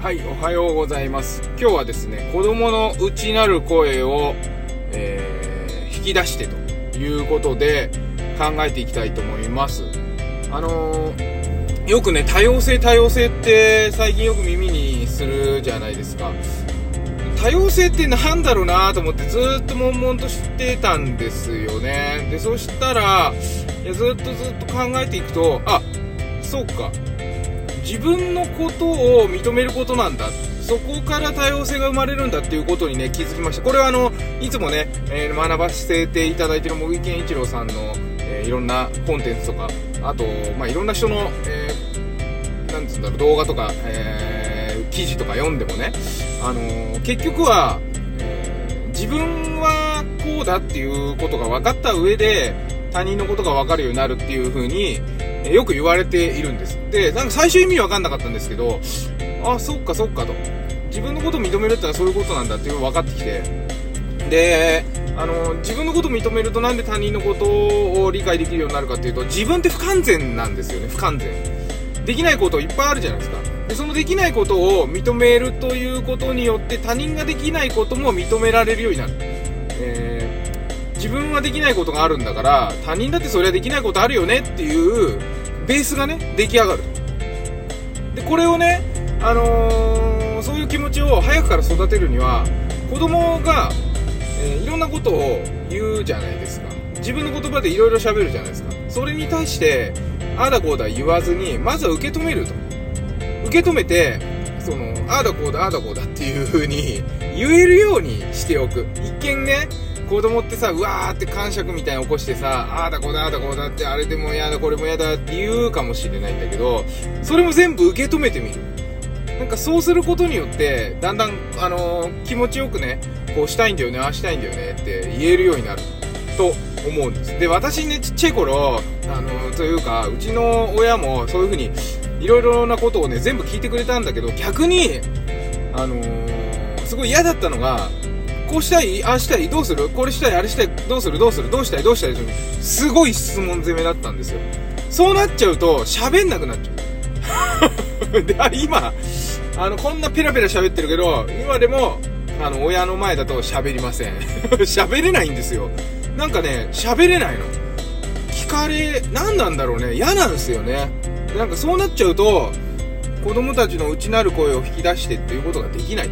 はい、おはようございます。今日はですね、子供の内なる声を、えー引き出してということで考えていきたいと思います。あのーよくね、多様性多様性って最近よく耳にするじゃないですか。多様性ってなんだろうなと思ってずっと悶々としてたんですよね。で、そしたら、いやずっとずっと考えていくと、あ、そうか。自分のことを認めることなんだ。そこから多様性が生まれるんだっていうことにね気づきました。これはあのいつもね、えー学ばせていただいている茂木健一郎さんの、えーいろんなコンテンツとかあと、まあ、いろんな人の、えーなんつうんだろう動画とか、えー記事とか読んでもね、あのー結局は、えー自分はこうだっていうことが分かった上で他人のことが分かるようになるっていう風に、えよく言われているんです。でなんか最初意味分かんなかったんですけどあそっかそっかと。自分のことを認めるってのはそういうことなんだっていうのが分かってきて。であの自分のことを認めるとなんで他人のことを理解できるようになるかっていうと自分って不完全なんですよね。不完全。できないこといっぱいあるじゃないですか。でそのできないことを認めるということによって他人ができないことも認められるようになる、えー自分はできないことがあるんだから他人だってそれはできないことあるよねっていうベースがね出来上がる。でこれをね、あのーそういう気持ちを早くから育てるには子供が、えーいろんなことを言うじゃないですか。自分の言葉でいろいろ喋るじゃないですか。それに対してああだこうだ言わずにまずは受け止めると。受け止めてそのああだこうだああだこうだっていう風に言えるようにしておく。一見ね子供ってさうわーって感触みたいに起こしてさああだこうだあだこうだってあれでも嫌だこれも嫌だって言うかもしれないんだけどそれも全部受け止めてみる。なんかそうすることによってだんだん、あのー気持ちよくねこうしたいんだよねああしたいんだよねって言えるようになる。と思うんです。で私ねちっちゃい頃、あのーというかうちの親もそういう風にいろいろなことをね全部聞いてくれたんだけど逆にあのーすごい嫌だったのがこうしたいああしたいどうする？これしたいあれしたいどうする？どうするどうしたいどうしたい？すごい質問攻めだったんですよ。そうなっちゃうと喋んなくなっちゃう。であ今あのこんなペラペラ喋ってるけど今でもあの親の前だと喋りません。喋れないんですよ。なんかね喋れないの。聞かれ何なんだろうね。嫌なんですよね。なんかそうなっちゃうと子供たちの内なる声を引き出してっていうことができない。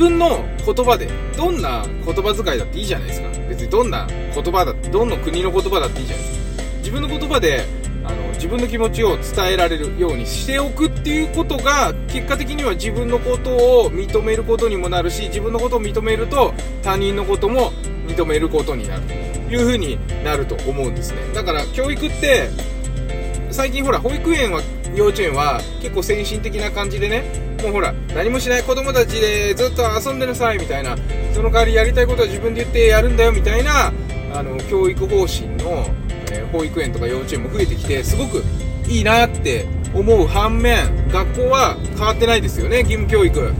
分の言葉でどんな言葉遣いだっていいじゃないですか。別にどんな言葉だってどの国の言葉だっていいじゃないですか。自分の言葉であの自分の気持ちを伝えられるようにしておくっていうことが結果的には自分のことを認めることにもなるし自分のことを認めると他人のことも認めることになるというふうになると思うんですね。だから教育って最近ほら保育園は幼稚園は結構先進的な感じでねもうほら何もしない子供たちでずっと遊んでなさいみたいなその代わりやりたいことは自分で言ってやるんだよみたいなあの教育方針の、えー保育園とか幼稚園も増えてきてすごくいいなって思う反面学校は変わってないですよね義務教育。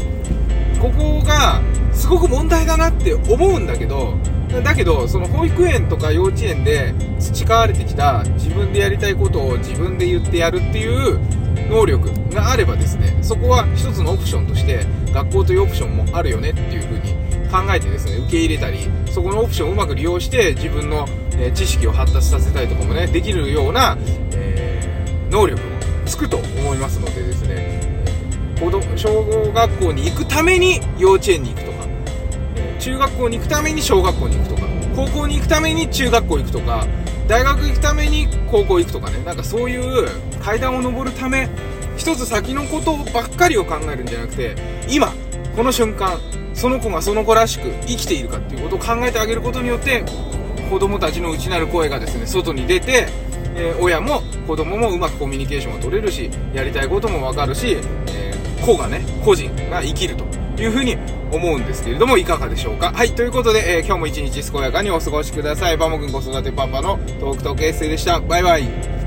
ここがすごく問題だなって思うんだけどだけどその保育園とか幼稚園で培われてきた自分でやりたいことを自分で言ってやるっていう能力があればですねそこは一つのオプションとして学校というオプションもあるよねっていうふうに考えてですね受け入れたりそこのオプションをうまく利用して自分の、え知識を発達させたりとかもねできるような、えー能力もつくと思いますのでですね小学校に行くために幼稚園に行くと。中学校に行くために小学校に行くとか高校に行くために中学校行くとか大学行くために高校行くとかね。なんかそういう階段を上るため一つ先のことばっかりを考えるんじゃなくて今この瞬間その子がその子らしく生きているかっていうことを考えてあげることによって子供たちの内なる声がですね外に出て、えー親も子供もうまくコミュニケーションが取れるしやりたいことも分かるし、えー子がね個人が生きると。いうふうに思うんですけれどもいかがでしょうか？はいということで、えー今日も一日健やかにお過ごしください。バモくん子育てパパのトークトークエッセイでした。バイバイ。